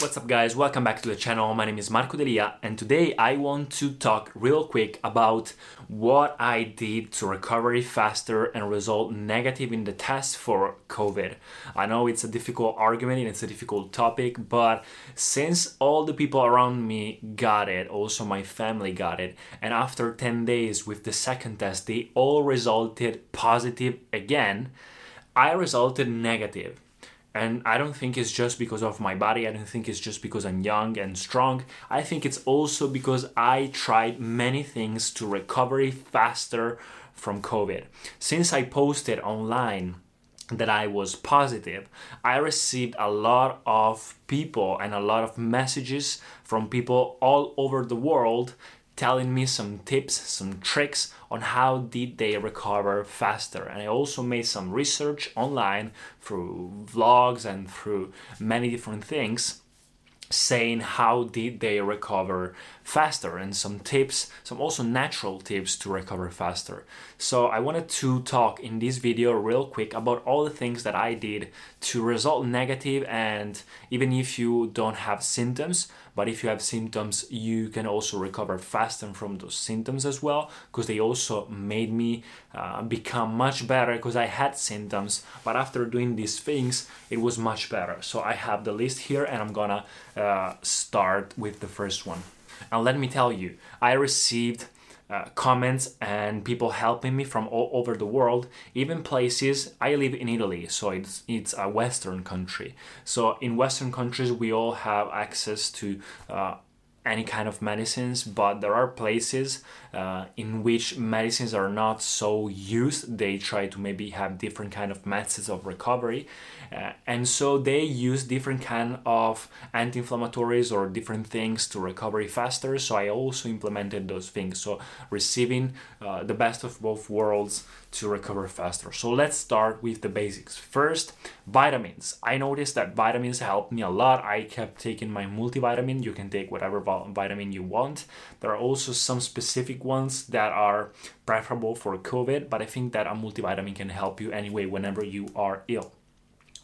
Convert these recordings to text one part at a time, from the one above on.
What's up, guys? Welcome back to the channel. My name is Marco Delia, and today I want to talk real quick about what I did to recover faster and result negative in the test for COVID. I know it's a difficult argument and it's a difficult topic, but since all the people around me got it, also my family got it, and after 10 days with the second test, they all resulted positive again, I resulted negative. And I don't think it's just because of my body. I don't think it's just because I'm young and strong. I think it's also because I tried many things to recover faster from COVID. Since I posted online that I was positive, I received a lot of people and a lot of messages from people all over the world telling me some tips, some tricks on how did they recover faster. And I also made some research online through vlogs and through many different things saying how did they recover faster and some tips some also natural tips to recover faster so i wanted to talk in this video real quick about all the things that i did to result negative and even if you don't have symptoms but if you have symptoms you can also recover faster from those symptoms as well because they also made me uh, become much better because i had symptoms. But after doing these things it was much better. So i have the list here and i'm gonna uh, start with the first one. And let me tell you, I received uh, comments and people helping me from all over the world, even places. I live in Italy, so it's it's a Western country. So in Western countries, we all have access to. Uh, any kind of medicines, but there are places uh, in which medicines are not so used. They try to maybe have different kind of methods of recovery, uh, and so they use different kind of anti-inflammatories or different things to recovery faster. So I also implemented those things. So receiving uh, the best of both worlds to recover faster. So let's start with the basics. First, vitamins. I noticed that vitamins helped me a lot. I kept taking my multivitamin. You can take whatever vitamin you want. There are also some specific ones that are preferable for COVID, but I think that a multivitamin can help you anyway whenever you are ill,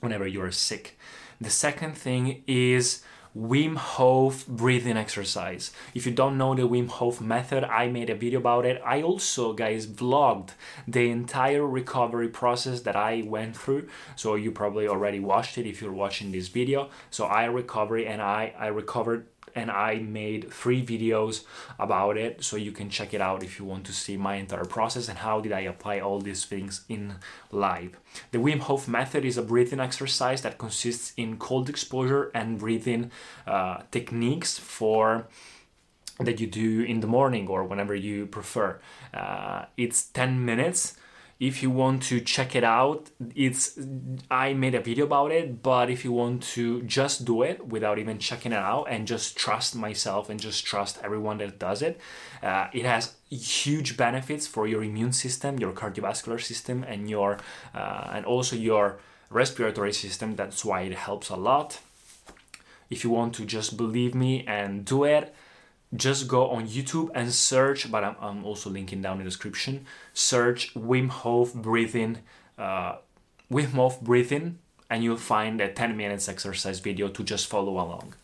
whenever you are sick. The second thing is Wim Hof breathing exercise. If you don't know the Wim Hof method, I made a video about it. I also, guys, vlogged the entire recovery process that I went through. So you probably already watched it if you're watching this video. So I recovered and I I recovered and I made three videos about it so you can check it out if you want to see my entire process and how did I apply all these things in live. The Wim Hof method is a breathing exercise that consists in cold exposure and breathing uh, techniques for that you do in the morning or whenever you prefer. Uh, it's 10 minutes if you want to check it out it's i made a video about it but if you want to just do it without even checking it out and just trust myself and just trust everyone that does it uh, it has huge benefits for your immune system your cardiovascular system and your uh, and also your respiratory system. That's why it helps a lot. If you want to just believe me and do it just go on YouTube and search, but I'm, I'm also linking down in the description. Search Wim Hof breathing, uh, Wim Hof breathing, and you'll find a 10 minutes exercise video to just follow along.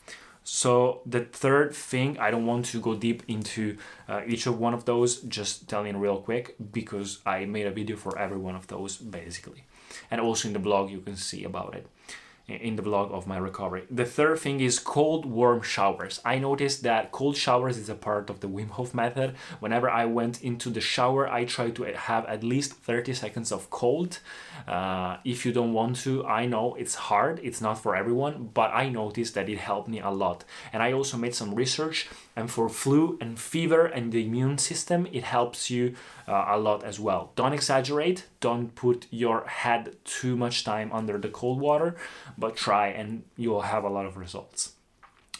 So the third thing, I don't want to go deep into uh, each of one of those, just telling real quick because I made a video for every one of those basically, and also in the blog you can see about it in the vlog of my recovery. The third thing is cold warm showers. I noticed that cold showers is a part of the Wim Hof method. Whenever I went into the shower, I try to have at least 30 seconds of cold. Uh, if you don't want to, I know it's hard, it's not for everyone, but I noticed that it helped me a lot. And I also made some research, and for flu and fever and the immune system, it helps you uh, a lot as well. Don't exaggerate, don't put your head too much time under the cold water, but try and you'll have a lot of results.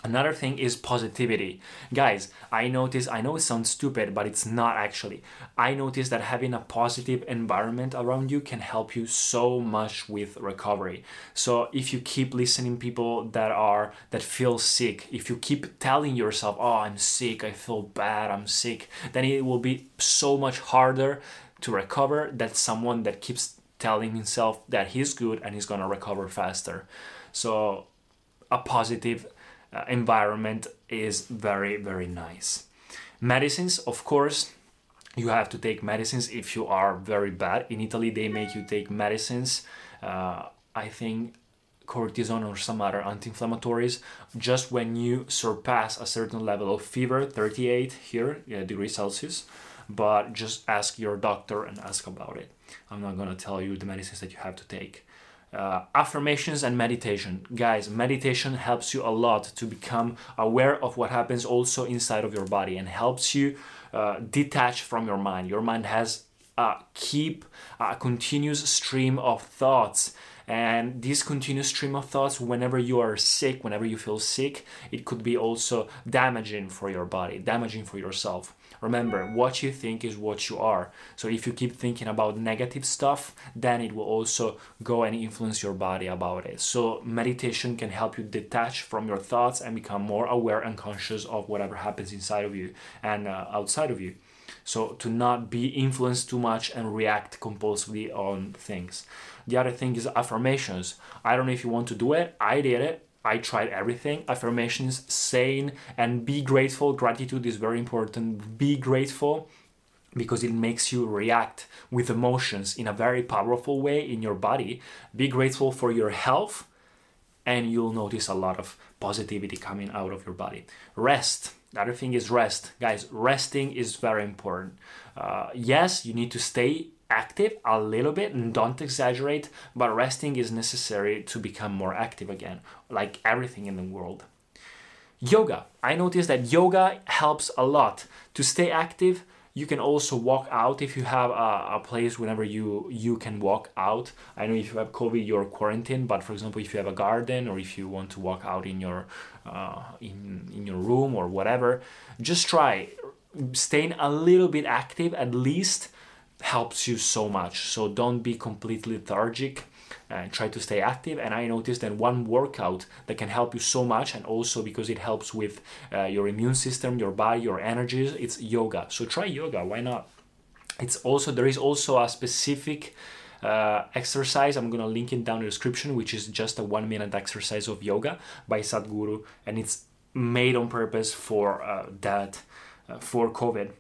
Another thing is positivity. Guys, I notice, I know it sounds stupid, but it's not actually. I notice that having a positive environment around you can help you so much with recovery. So if you keep listening people that are that feel sick, if you keep telling yourself, "Oh, I'm sick, I feel bad, I'm sick," then it will be so much harder to recover than someone that keeps telling himself that he's good and he's going to recover faster. So a positive uh, environment is very very nice. Medicines of course you have to take medicines if you are very bad. In italy they make you take medicines uh, i think cortisone or some other anti-inflammatories. Just when you surpass a certain level of fever 38 here yeah, degrees celsius but just ask your doctor and ask about it. I'm not going to tell you the medicines that you have to take uh, affirmations and meditation. Guys meditation helps you a lot to become aware of what happens also inside of your body and helps you uh, detach from your mind. Your mind has uh, keep a continuous stream of thoughts. And this continuous stream of thoughts whenever you are sick whenever you feel sick it could be also damaging for your body damaging for yourself Remember, what you think is what you are. So if you keep thinking about negative stuff, then it will also go and influence your body about it. So meditation can help you detach from your thoughts and become more aware and conscious of whatever happens inside of you and uh, outside of you. So to not be influenced too much and react compulsively on things. The other thing is affirmations. I don't know if you want to do it. I did it. I tried everything. Affirmations, saying, and be grateful. Gratitude is very important. Be grateful because it makes you react with emotions in a very powerful way in your body. Be grateful for your health, and you'll notice a lot of positivity coming out of your body. Rest. The other thing is rest. Guys, resting is very important. Uh, yes, you need to stay active a little bit and don't exaggerate, but resting is necessary to become more active again, like everything in the world. Yoga. I noticed that yoga helps a lot to stay active. You can also walk out if you have a, a, place whenever you you can walk out. I know if you have COVID, you're quarantined, but for example, if you have a garden or if you want to walk out in your uh, in in your room or whatever, just try staying a little bit active at least helps you so much. So don't be completely lethargic and try to stay active. And I noticed that one workout that can help you so much, and also because it helps with uh, your immune system, your body, your energies, it's yoga. So try yoga. Why not? It's also there is also a specific uh, exercise. I'm gonna link it down in the description, which is just a one minute exercise of yoga by Sadhguru, and it's made on purpose for uh, that uh, for COVID.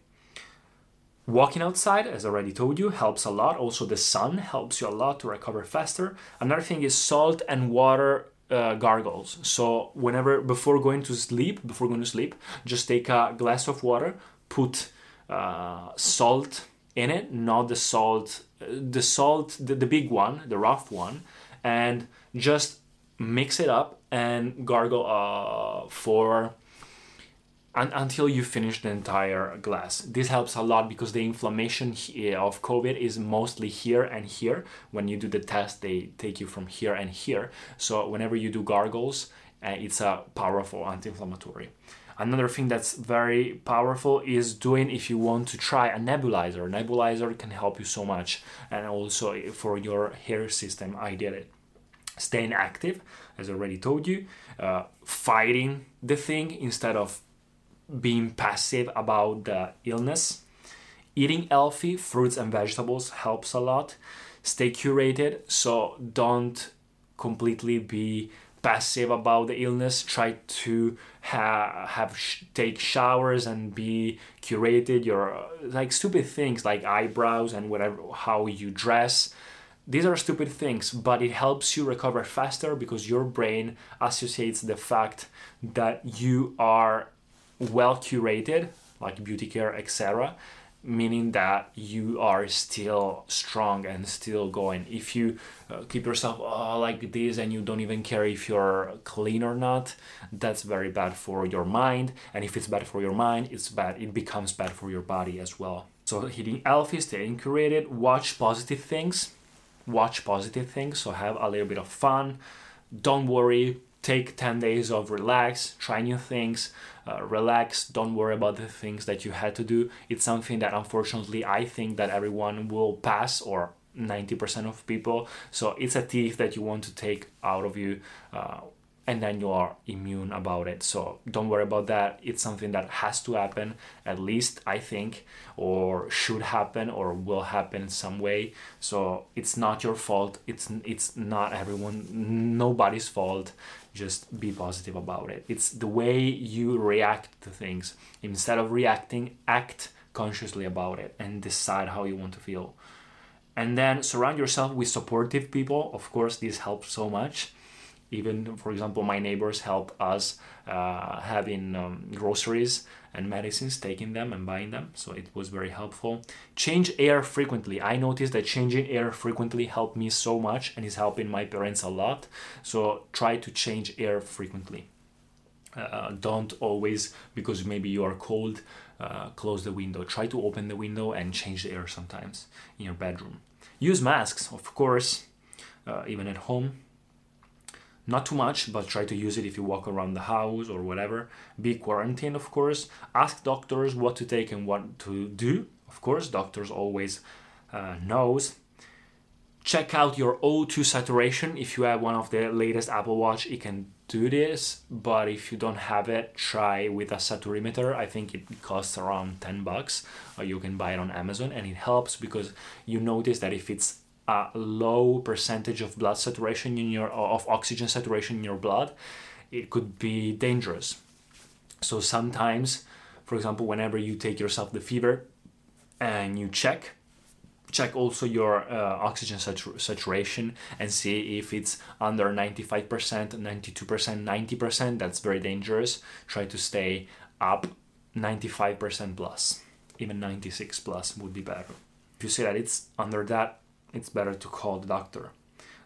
Walking outside, as I already told you, helps a lot. Also, the sun helps you a lot to recover faster. Another thing is salt and water uh, gargles. So, whenever before going to sleep, before going to sleep, just take a glass of water, put uh, salt in it, not the salt, the salt, the, the big one, the rough one, and just mix it up and gargle uh, for and until you finish the entire glass. This helps a lot because the inflammation of COVID is mostly here and here. When you do the test, they take you from here and here. So whenever you do gargles, uh, it's a powerful anti-inflammatory. Another thing that's very powerful is doing if you want to try a nebulizer. Nebulizer can help you so much, and also for your hair system, I did it. Staying active, as I already told you, uh, fighting the thing instead of being passive about the illness. Eating healthy fruits and vegetables helps a lot. Stay curated, so don't completely be passive about the illness. Try to ha- have sh- take showers and be curated. Your like stupid things like eyebrows and whatever how you dress. These are stupid things, but it helps you recover faster because your brain associates the fact that you are well curated, like beauty care, etc., meaning that you are still strong and still going. If you uh, keep yourself oh, like this and you don't even care if you're clean or not, that's very bad for your mind. And if it's bad for your mind, it's bad. It becomes bad for your body as well. So eating healthy, staying curated, watch positive things, watch positive things. So have a little bit of fun. Don't worry. Take 10 days of relax, try new things, uh, relax. Don't worry about the things that you had to do. It's something that unfortunately I think that everyone will pass or 90% of people. So it's a thief that you want to take out of you. Uh, and then you are immune about it. So don't worry about that. It's something that has to happen, at least I think, or should happen, or will happen in some way. So it's not your fault. It's it's not everyone, nobody's fault. Just be positive about it. It's the way you react to things. Instead of reacting, act consciously about it and decide how you want to feel. And then surround yourself with supportive people. Of course, this helps so much even for example my neighbors help us uh, having um, groceries and medicines taking them and buying them. So it was very helpful. Change air frequently. I noticed that changing air frequently helped me so much and is helping my parents a lot. So try to change air frequently. Uh, don't always because maybe you are cold uh, close the window. Try to open the window and change the air sometimes in your bedroom. Use masks of course uh, even at home not too much but try to use it if you walk around the house or whatever. Be quarantined of course. Ask doctors what to take and what to do of course. Doctors always uh, knows. Check out your o2 saturation. If you have one of the latest apple watch it can do this but if you don't have it try with a saturimeter. I think it costs around 10 bucks. Or you can buy it on amazon and it helps because you notice that if it's a low percentage of blood saturation in your of oxygen saturation in your blood, it could be dangerous. So sometimes, for example, whenever you take yourself the fever and you check, check also your uh, oxygen satur- saturation and see if it's under 95%, 92%, 90%. That's very dangerous. Try to stay up 95% plus, even 96 plus would be better. If you see that it's under that, it's better to call the doctor.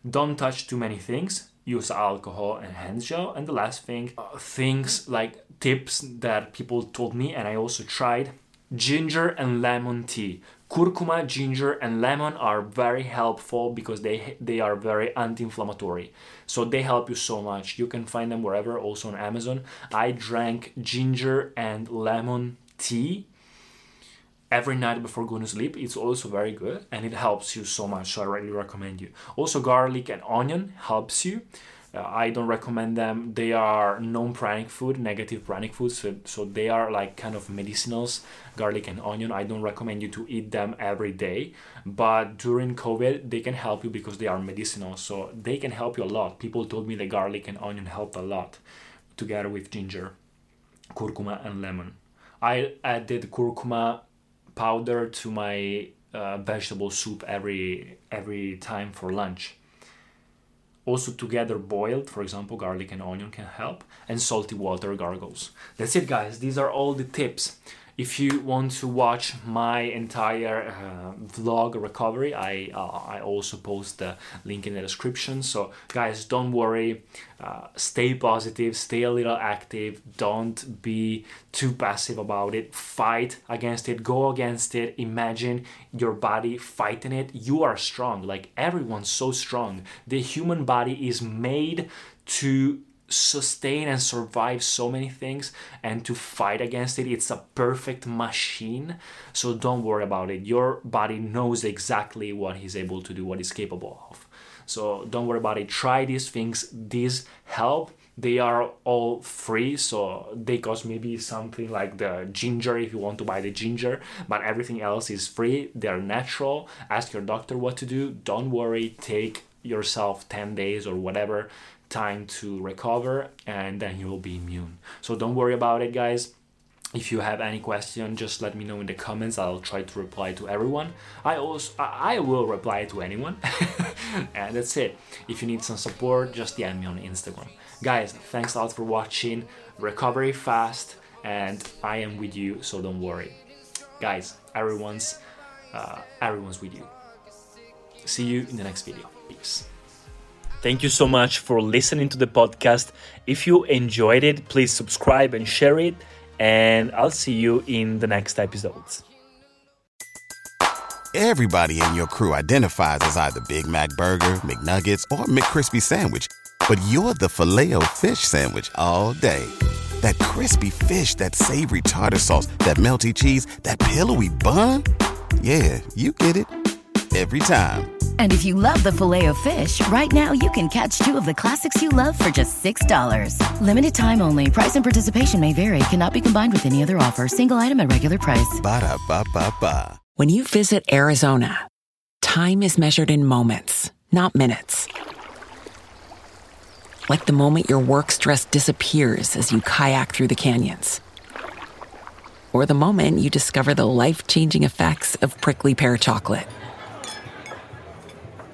Don't touch too many things. Use alcohol and hand gel. And the last thing, uh, things like tips that people told me and I also tried ginger and lemon tea. Curcuma, ginger, and lemon are very helpful because they they are very anti-inflammatory. So they help you so much. You can find them wherever, also on Amazon. I drank ginger and lemon tea every night before going to sleep it's also very good and it helps you so much so i really recommend you. Also garlic and onion helps you. Uh, i don't recommend them. They are non-pranic food negative pranic food so, so they are like kind of medicinals garlic and onion. I don't recommend you to eat them every day but during covid they can help you because they are medicinal so they can help you a lot. People told me the garlic and onion helped a lot together with ginger curcuma and lemon. I added curcuma powder to my uh, vegetable soup every every time for lunch. Also together boiled, for example, garlic and onion can help, and salty water gargles. That's it, guys. These are all the tips if you want to watch my entire uh, vlog recovery i uh, i also post the link in the description. So guys don't worry. Uh, stay positive stay a little active. Don't be too passive about it. Fight against it. Go against it. Imagine your body fighting it. You are strong. Like everyone's so strong. The human body is made to sustain and survive so many things and to fight against it it's a perfect machine. So don't worry about it. Your body knows exactly what he's able to do what he's capable of. So don't worry about it. Try these things. These help. They are all free. So they cost maybe something like the ginger if you want to buy the ginger but everything else is free. They're natural. Ask your doctor what to do. Don't worry. Take yourself 10 days or whatever time to recover and then you will be immune. So don't worry about it, guys. If you have any question, just let me know in the comments. I'll try to reply to everyone. I also I will reply to anyone. and that's it. If you need some support, just DM me on Instagram. Guys, thanks a lot for watching. Recovery fast and I am with you, so don't worry. Guys, everyone's uh, everyone's with you. See you in the next video. Peace. Thank you so much for listening to the podcast. If you enjoyed it, please subscribe and share it. And I'll see you in the next episodes. Everybody in your crew identifies as either Big Mac Burger, McNuggets, or McCrispy Sandwich. But you're the filet fish Sandwich all day. That crispy fish, that savory tartar sauce, that melty cheese, that pillowy bun. Yeah, you get it. Every time. And if you love the Filet-O-Fish, right now you can catch two of the classics you love for just $6. Limited time only. Price and participation may vary. Cannot be combined with any other offer. Single item at regular price. Ba da ba ba ba. When you visit Arizona, time is measured in moments, not minutes. Like the moment your work stress disappears as you kayak through the canyons. Or the moment you discover the life changing effects of prickly pear chocolate.